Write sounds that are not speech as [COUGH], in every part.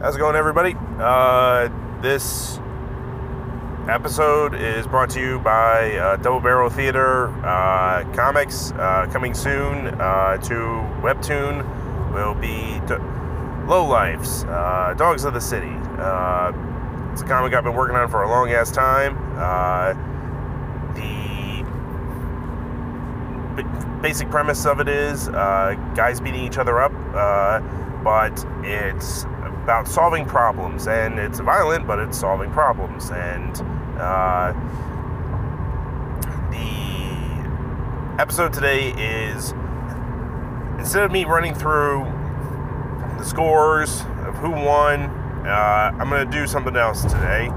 How's it going, everybody? Uh, this episode is brought to you by uh, Double Barrel Theater uh, Comics. Uh, coming soon uh, to Webtoon will be D- Low Lives, uh, Dogs of the City. It's a comic I've been working on for a long ass time. The b- basic premise of it is guys beating each other up, but it's about solving problems, and it's violent, but it's solving problems, and uh, the episode today is instead of me running through the scores of who won, uh, I'm going to do something else today.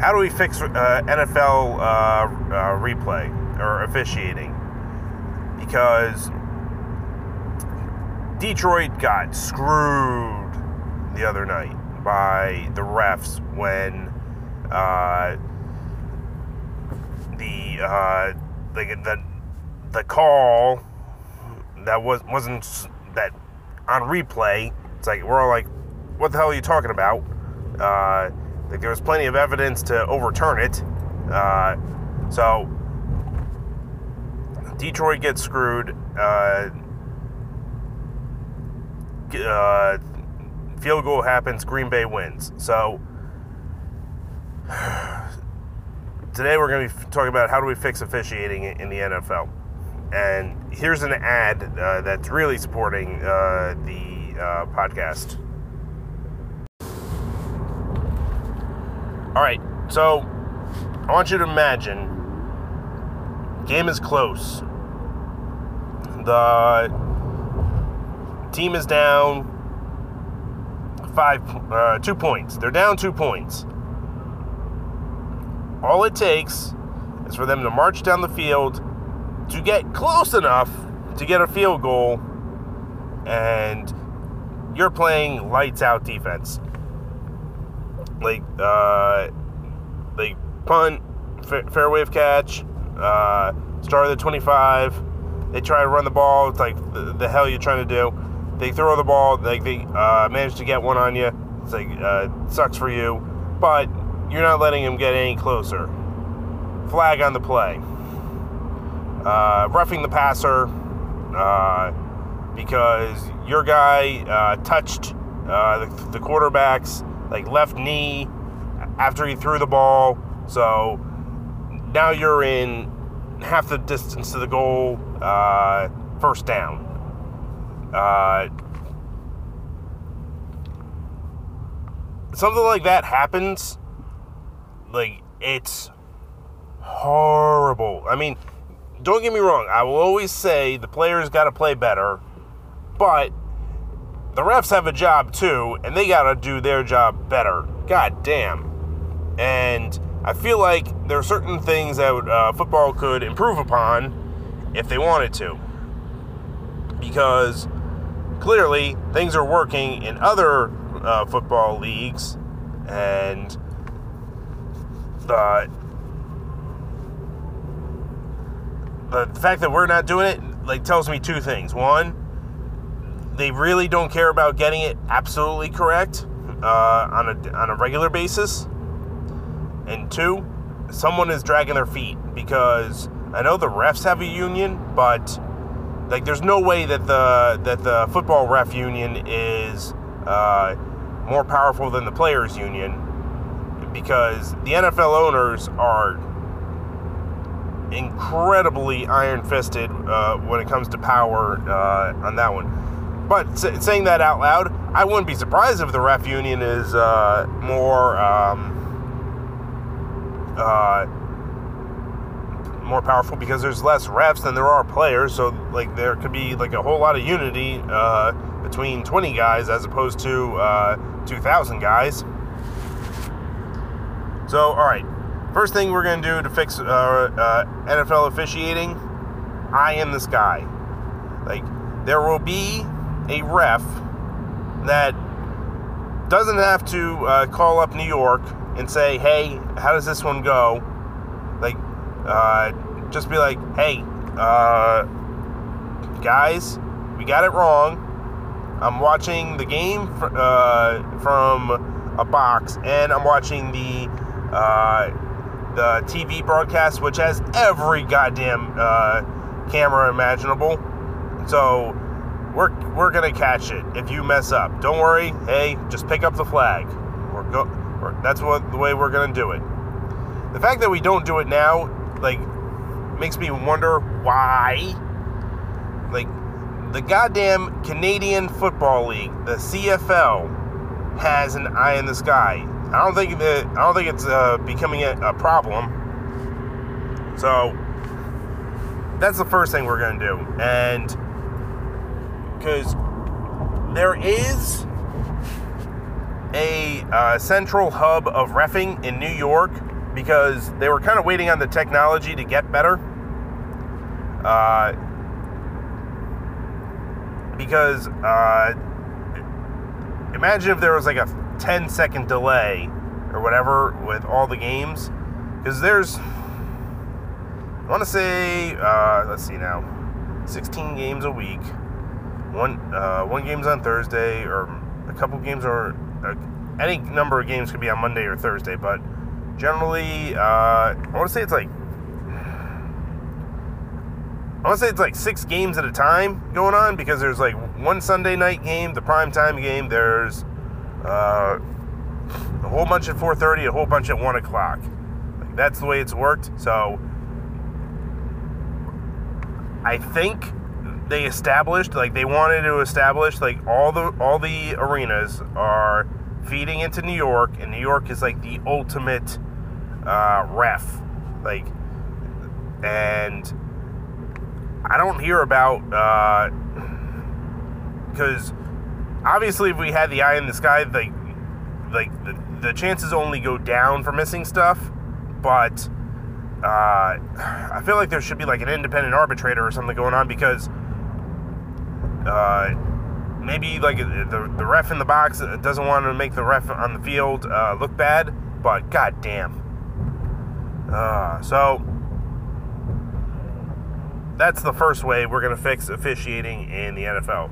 How do we fix uh, NFL uh, uh, replay or officiating? Because Detroit got screwed the other night by the refs when uh, the uh, the the the call that was wasn't that on replay. It's like we're all like, "What the hell are you talking about?" Uh, like there was plenty of evidence to overturn it. Uh, so Detroit gets screwed. Uh, uh, field goal happens. Green Bay wins. So [SIGHS] today we're going to be talking about how do we fix officiating in the NFL. And here's an ad uh, that's really supporting uh, the uh, podcast. All right, so I want you to imagine game is close. The team is down five, uh, two points. They're down two points. All it takes is for them to march down the field to get close enough to get a field goal, and you're playing lights out defense. Like, uh, like punt, fa- fair wave catch, uh, start of the 25. They try to run the ball. It's like the, the hell you trying to do. They throw the ball. Like they uh, manage to get one on you. It's like uh, sucks for you, but you're not letting them get any closer. Flag on the play. Uh, roughing the passer uh, because your guy uh, touched uh, the, the quarterback's like left knee after he threw the ball. So now you're in half the distance to the goal, uh, first down. Uh, something like that happens, like it's horrible. I mean, don't get me wrong. I will always say the players got to play better, but the refs have a job too, and they got to do their job better. God damn. And I feel like there are certain things that uh, football could improve upon if they wanted to, because clearly things are working in other uh, football leagues, and the the fact that we're not doing it like tells me two things. One, they really don't care about getting it absolutely correct uh, on a on a regular basis. And two, someone is dragging their feet because I know the refs have a union, but like there's no way that the that the football ref union is uh, more powerful than the players union because the NFL owners are incredibly iron fisted uh, when it comes to power uh, on that one. But saying that out loud, I wouldn't be surprised if the ref union is uh, more um, uh, more powerful because there's less refs than there are players. So like there could be like a whole lot of unity uh, between 20 guys as opposed to uh, 2,000 guys. So all right, first thing we're gonna do to fix uh, uh, NFL officiating, I am this guy. Like there will be a ref that doesn't have to uh, call up New York and say, "Hey, how does this one go?" Uh, just be like, "Hey, uh, guys, we got it wrong. I'm watching the game fr- uh, from a box, and I'm watching the uh, the TV broadcast, which has every goddamn uh, camera imaginable. So we're we're gonna catch it if you mess up. Don't worry. Hey, just pick up the flag. We're go. We're, that's what the way we're gonna do it. The fact that we don't do it now, like, makes me wonder why. Like, the goddamn Canadian Football League, the CFL, has an eye in the sky. I don't think that I don't think it's uh, becoming a, a problem. So that's the first thing we're gonna do, and because there is a uh, central hub of refing in New York because they were kind of waiting on the technology to get better. Uh, because uh, imagine if there was like a 10 second delay or whatever with all the games. Because there's, I want to say, uh, let's see now, 16 games a week. One uh, one game's on Thursday, or a couple games or any number of games could be on Monday or Thursday, but generally, uh, I want to say it's like I want to say it's like six games at a time going on because there's like one Sunday night game, the prime time game. There's uh, a whole bunch at 4:30, a whole bunch at one o'clock. Like, that's the way it's worked. So I think they established like they wanted to establish like all the all the arenas are feeding into New York, and New York is like the ultimate uh, ref, like, and I don't hear about because uh, obviously if we had the eye in the sky, like like the, the chances only go down for missing stuff, but. Uh, I feel like there should be like an independent arbitrator or something going on because uh, maybe like the, the ref in the box doesn't want to make the ref on the field uh, look bad, but goddamn. Uh, so that's the first way we're going to fix officiating in the NFL.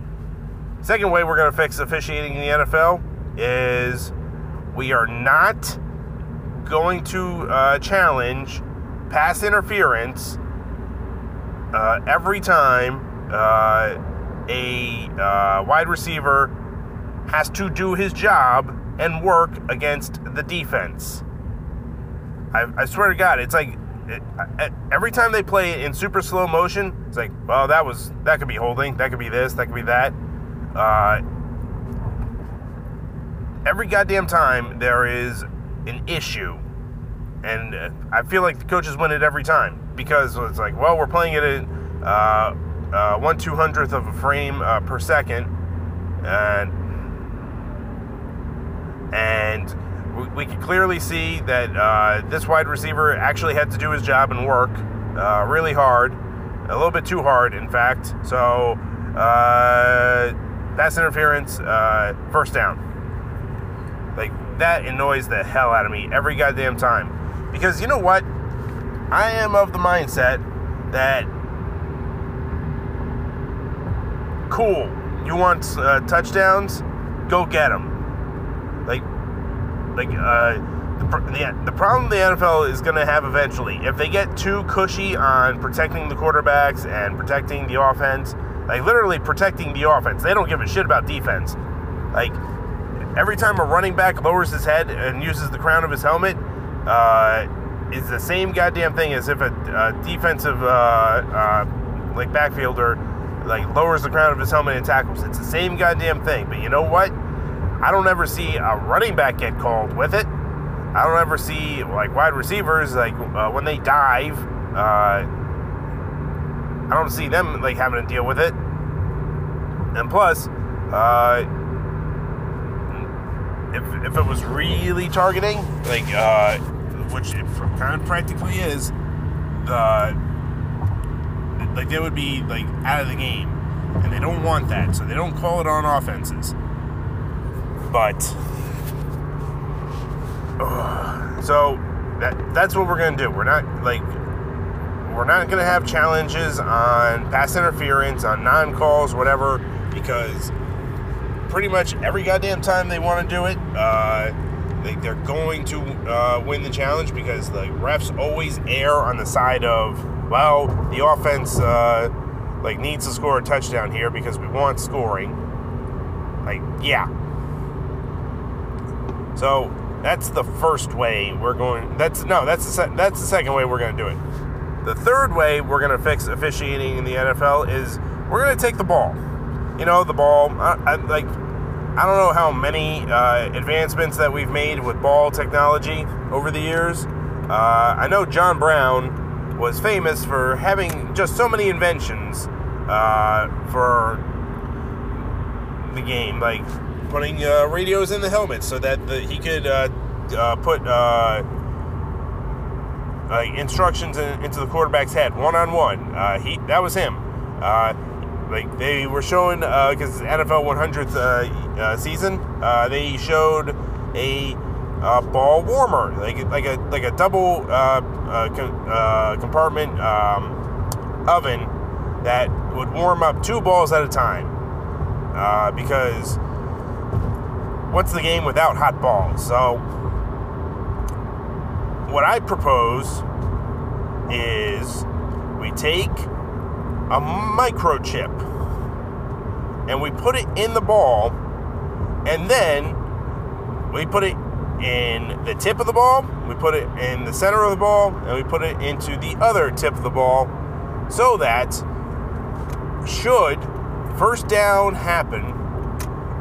Second way we're going to fix officiating in the NFL is we are not going to uh, challenge pass interference uh, every time uh, a uh, wide receiver has to do his job and work against the defense. I, I swear to God, it's like it, every time they play it in super slow motion, it's like, well, that was that could be holding, that could be this, that could be that. Uh, every goddamn time there is an issue, and uh, I feel like the coaches win it every time because it's like, well, we're playing it in. Uh, uh, one two hundredth of a frame uh, per second, and and we, we can clearly see that uh, this wide receiver actually had to do his job and work uh, really hard, a little bit too hard, in fact. So uh, pass interference, uh, first down. Like that annoys the hell out of me every goddamn time, because you know what? I am of the mindset that cool. You want uh, touchdowns? Go get them. Like, like uh, the, the, the problem the NFL is going to have eventually, if they get too cushy on protecting the quarterbacks and protecting the offense, like literally protecting the offense, they don't give a shit about defense. Like, every time a running back lowers his head and uses the crown of his helmet, uh, is the same goddamn thing as if a, a defensive, uh, uh like backfielder like lowers the crown of his helmet and tackles. It's the same goddamn thing. But you know what? I don't ever see a running back get called with it. I don't ever see like wide receivers like uh, when they dive. Uh, I don't see them like having to deal with it. And plus, uh, if if it was really targeting, like uh, which it kind of practically is, the like they would be like out of the game, and they don't want that, so they don't call it on offenses. But uh, so that that's what we're gonna do. We're not like we're not gonna have challenges on pass interference, on non calls, whatever, because pretty much every goddamn time they want to do it. Uh, they, they're going to uh, win the challenge because the refs always err on the side of, well, the offense uh, like needs to score a touchdown here because we want scoring. Like, yeah. So that's the first way we're going. That's no, that's the se- that's the second way we're going to do it. The third way we're going to fix officiating in the NFL is we're going to take the ball. You know, the ball. I, I, like, I don't know how many uh, advancements that we've made with ball technology over the years. Uh, I know John Brown was famous for having just so many inventions uh, for the game, like putting uh, radios in the helmets so that the, he could uh, uh, put like instructions in, into the quarterback's head, one on one. He that was him. Uh, like they were showing because uh, NFL 100th uh, uh, season, uh, they showed a Uh, ball warmer, like like a like a double uh, uh, compartment um, oven that would warm up two balls at a time. because what's the game without hot balls? So what I propose is we take a microchip and we put it in the ball and then we put it in the tip of the ball, we put it in the center of the ball, and we put it into the other tip of the ball so that should first down happen,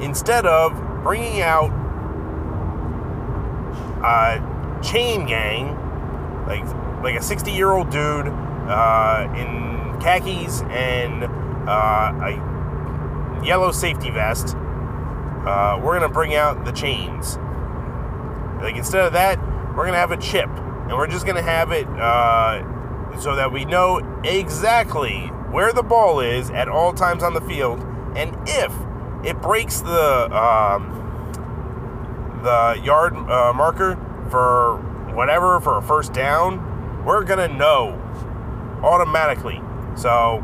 instead of bringing out a chain gang, like like a 60 year old dude uh, in khakis and uh, a yellow safety vest. Uh, we're gonna bring out the chains. Like instead of that, we're gonna have a chip, and we're just gonna have it uh, so that we know exactly where the ball is at all times on the field, and if it breaks the um, the yard uh, marker for whatever for a first down, we're gonna know automatically. So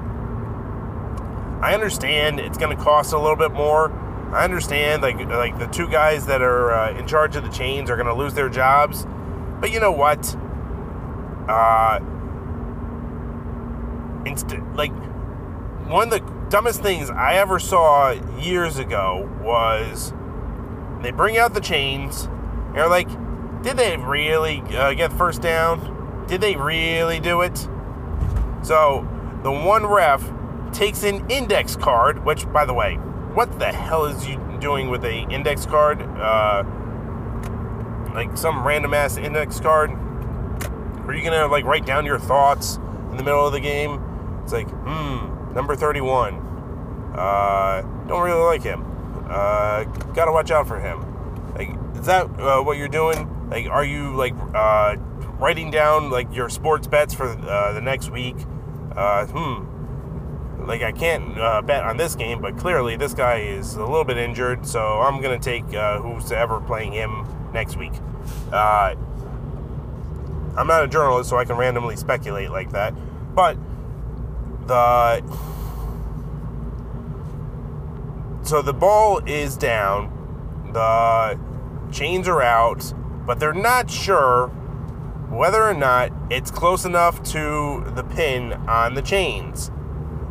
I understand it's gonna cost a little bit more. I understand like like the two guys that are uh, in charge of the chains are gonna lose their jobs, but you know what? Uh, inst- like one of the dumbest things I ever saw years ago was they bring out the chains. And they're like, did they really uh, get first down? Did they really do it? So the one ref takes an index card, which, by the way, what the hell is you doing with a index card? Uh, like some random ass index card? Are you gonna like write down your thoughts in the middle of the game? It's like, hmm, number 31. Uh, don't really like him. Uh, gotta watch out for him. Like, is that uh, what you're doing? Like, are you like uh, writing down like your sports bets for uh, the next week? Uh, hmm. Like, I can't uh, bet on this game, but clearly this guy is a little bit injured, so I'm gonna take uh, who's ever playing him next week. Uh, I'm not a journalist, so I can randomly speculate like that. But the so the ball is down, the chains are out, but they're not sure whether or not it's close enough to the pin on the chains.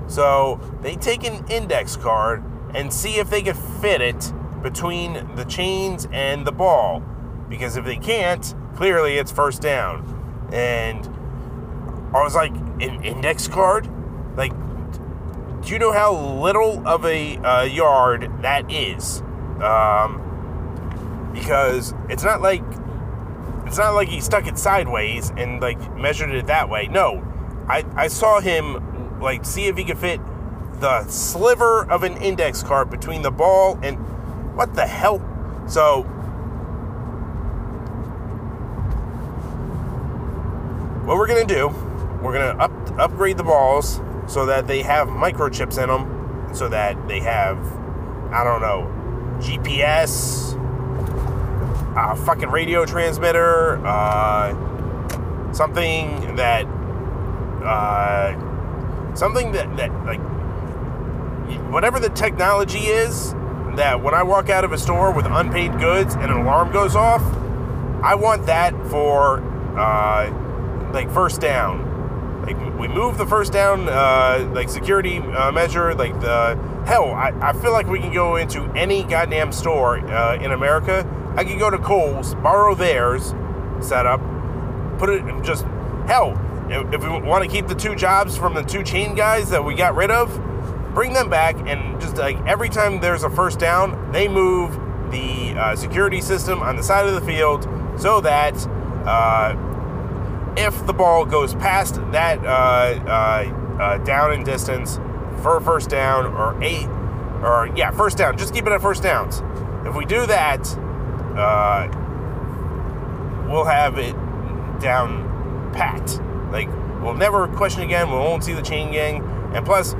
So they take an index card and see if they can fit it between the chains and the ball. Because if they can't, clearly it's first down. And I was like, an index card? Like, do you know how little of a uh, yard that is? Um, because it's not like it's not like he stuck it sideways and like measured it that way. No, I I saw him like see if he could fit the sliver of an index card between the ball and what the hell. So what we're gonna do, we're gonna up upgrade the balls so that they have microchips in them, so that they have I don't know GPS a fucking radio transmitter, uh, something that, uh, something that, that, like, whatever the technology is that when I walk out of a store with unpaid goods and an alarm goes off, I want that for uh, like first down. Like we move the first down uh, like security uh, measure. Like the hell, I, I feel like we can go into any goddamn store uh, in America. I can go to Kohl's, borrow theirs, set up, put it and just hell. If we want to keep the two jobs from the two chain guys that we got rid of, bring them back and just like every time there's a first down, they move the uh, security system on the side of the field so that uh, if the ball goes past that uh, uh, uh, down in distance for a first down or eight or yeah first down, just keep it at first downs. If we do that, uh, we'll have it down pat. Like we'll never question again. We won't see the chain gang, and plus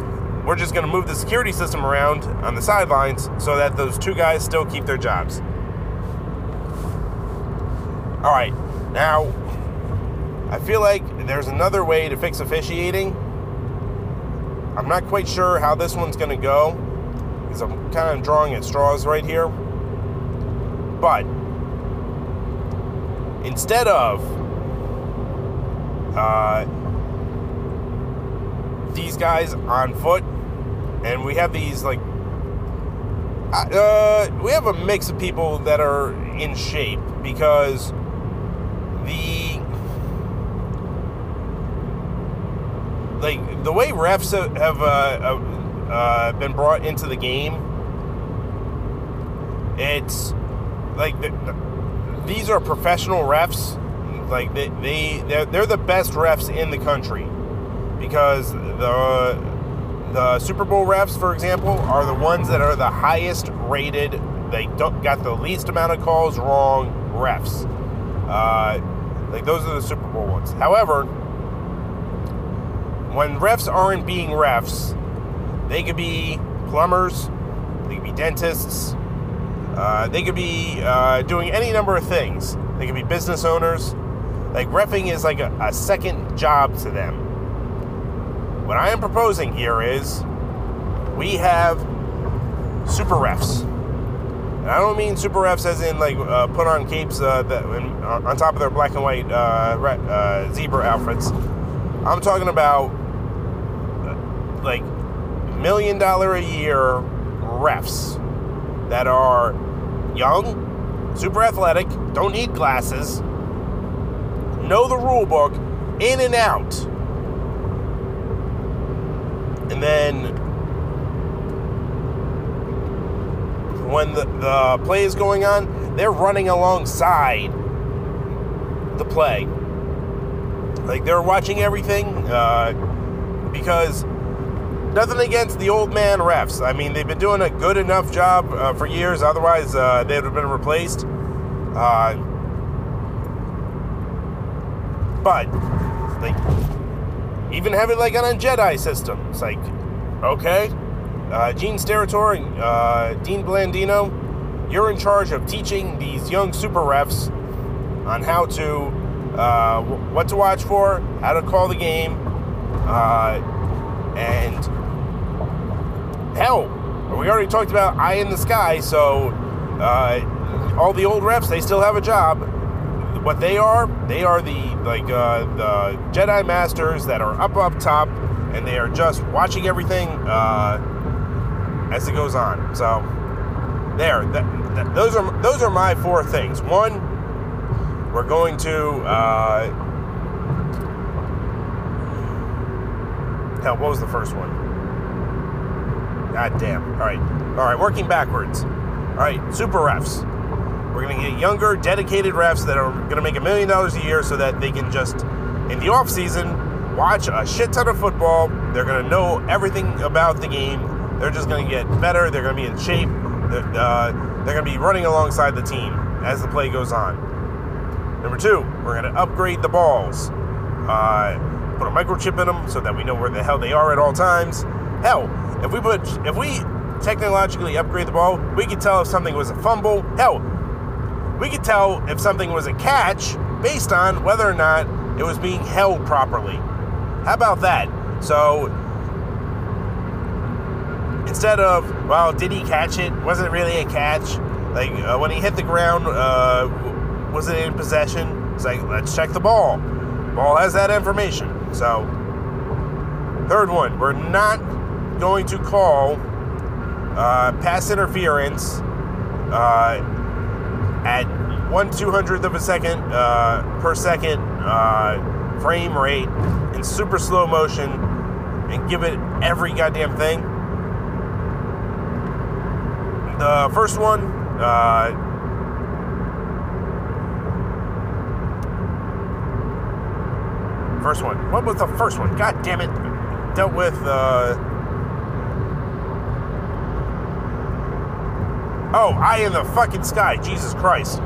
we're just going to move the security system around on the sidelines so that those two guys still keep their jobs. All right, now I feel like there's another way to fix officiating. I'm not quite sure how this one's going to go because I'm kind of drawing at straws right here. But instead of uh, these guys on foot and we have these like uh, we have a mix of people that are in shape because the like the way refs have uh, uh, uh, been brought into the game it's like the, the, these are professional refs like they, they they're, they're the best refs in the country because the the Super Bowl refs, for example, are the ones that are the highest rated. They don't got the least amount of calls wrong refs. Uh, like those are the Super Bowl ones. However, when refs aren't being refs, they could be plumbers, they could be dentists, uh, they could be uh, doing any number of things. They could be business owners. Like refing is like a, a second job to them. What I am proposing here is we have super refs. And I don't mean super refs as in like uh, put on capes uh, that, uh, on top of their black and white uh, uh, zebra outfits. I'm talking about uh, like million dollar a year refs that are young, super athletic, don't need glasses, know the rule book in and out and then when the, the play is going on, they're running alongside the play. Like they're watching everything uh, because nothing against the old man refs. I mean, they've been doing a good enough job uh, for years. Otherwise, uh, they would have been replaced. But like even have it like on a Jedi system. It's like, okay, uh, Gene Steratore uh, Dean Blandino, you're in charge of teaching these young super refs on how to, uh, what to watch for, how to call the game, uh, and hell, we already talked about eye in the sky, so uh, all the old refs, they still have a job what they are, they are the like uh, the Jedi Masters that are up up top, and they are just watching everything uh, as it goes on. So there, those are those are my four things. One, we're going to uh, hell. What was the first one? God damn. All right, all right. Working backwards. All right, super refs. We're going to get younger, dedicated refs that are going to make a million dollars a year so that they can just, in the off season, watch a shit ton of football. They're going to know everything about the game. They're just going to get better. They're going to be in shape. They're, uh, they're going to be running alongside the team as the play goes on. Number two, we're going to upgrade the balls. Uh, put a microchip in them so that we know where the hell they are at all times. Hell, if we put if we technologically upgrade the ball, we can tell if something was a fumble. Hell, we could tell if something was a catch based on whether or not it was being held properly. How about that? So, instead of, well, did he catch it? Was it really a catch? Like uh, when he hit the ground, uh, was it in possession? It's like, let's check the ball. Ball has that information. So, third one, we're not going to call uh, pass interference uh, at one two hundredth of a second uh, per second uh, frame rate in super slow motion and give it every goddamn thing. The first one, uh, first one. What was the first one? God damn it! Dealt with. Uh, oh, Eye in the fucking sky. Jesus Christ.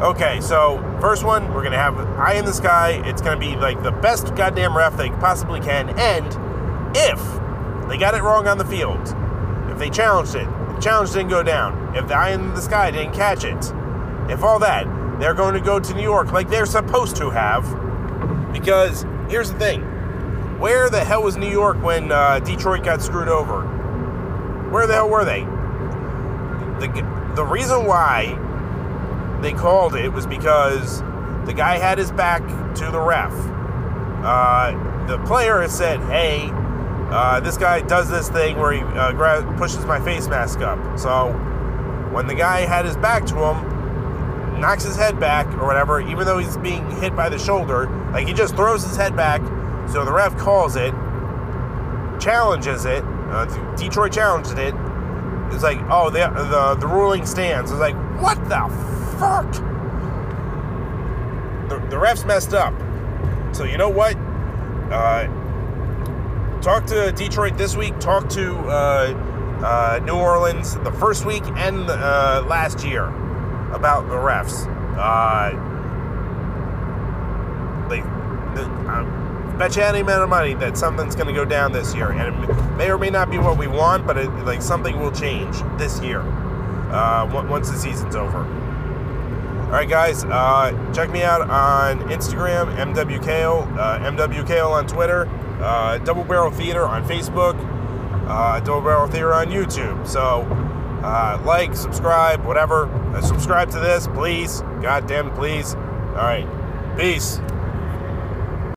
Okay, so first one, we're gonna have Eye in the Sky. It's gonna be like the best goddamn ref they possibly can. And if they got it wrong on the field, if they challenged it, the challenge didn't go down, if the Eye in the Sky didn't catch it, if all that, they're going to go to New York like they're supposed to have because here's the thing where the hell was New York when uh, Detroit got screwed over? Where the hell were they? The, the reason why they called it was because the guy had his back to the ref. Uh, the player has said, hey, uh, this guy does this thing where he uh, pushes my face mask up. So when the guy had his back to him, knocks his head back or whatever, even though he's being hit by the shoulder. Like he just throws his head back, so the ref calls it, challenges it. Uh, Detroit challenged it. It's like, oh, the, the the ruling stands. It's like, what the fuck? The, the refs messed up. So you know what? Uh, talk to Detroit this week. Talk to uh, uh, New Orleans the first week and uh, last year about the refs. Uh, they, the, bet you any amount of money that something's going to go down this year, and it may or may not be what we want, but it, like something will change this year uh, once the season's over. All right, guys, uh, check me out on Instagram, MWKO, uh, MWKale on Twitter, uh, Double Barrel Theater on Facebook, uh, Double Barrel Theater on YouTube. So, uh, like, subscribe, whatever. Uh, subscribe to this, please. Goddamn, please. All right. Peace.